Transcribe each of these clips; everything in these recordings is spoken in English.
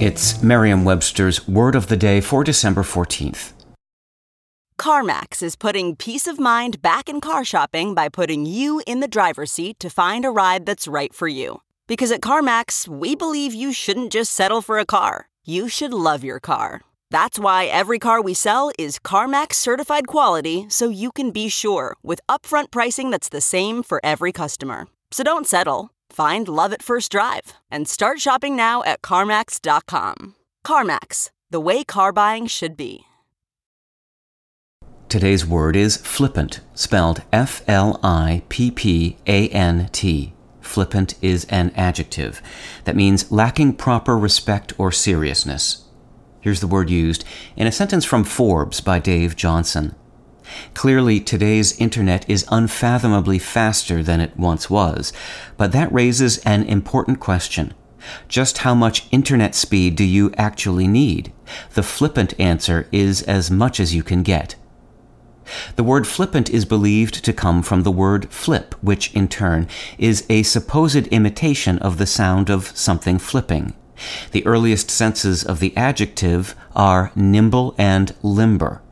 It's Merriam Webster's Word of the Day for December 14th. CarMax is putting peace of mind back in car shopping by putting you in the driver's seat to find a ride that's right for you. Because at CarMax, we believe you shouldn't just settle for a car, you should love your car. That's why every car we sell is CarMax certified quality so you can be sure with upfront pricing that's the same for every customer. So don't settle. Find love at first drive and start shopping now at CarMax.com. CarMax, the way car buying should be. Today's word is flippant, spelled F L I P P A N T. Flippant is an adjective that means lacking proper respect or seriousness. Here's the word used in a sentence from Forbes by Dave Johnson. Clearly, today's internet is unfathomably faster than it once was, but that raises an important question. Just how much internet speed do you actually need? The flippant answer is as much as you can get. The word flippant is believed to come from the word flip, which in turn is a supposed imitation of the sound of something flipping. The earliest senses of the adjective are nimble and limber.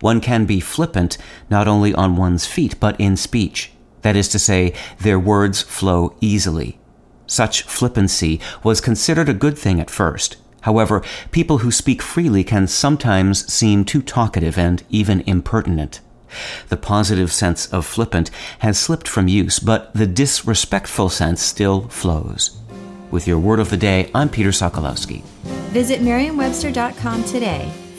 One can be flippant not only on one's feet, but in speech. That is to say, their words flow easily. Such flippancy was considered a good thing at first. However, people who speak freely can sometimes seem too talkative and even impertinent. The positive sense of flippant has slipped from use, but the disrespectful sense still flows. With your word of the day, I'm Peter Sokolowski. Visit merriam-webster.com today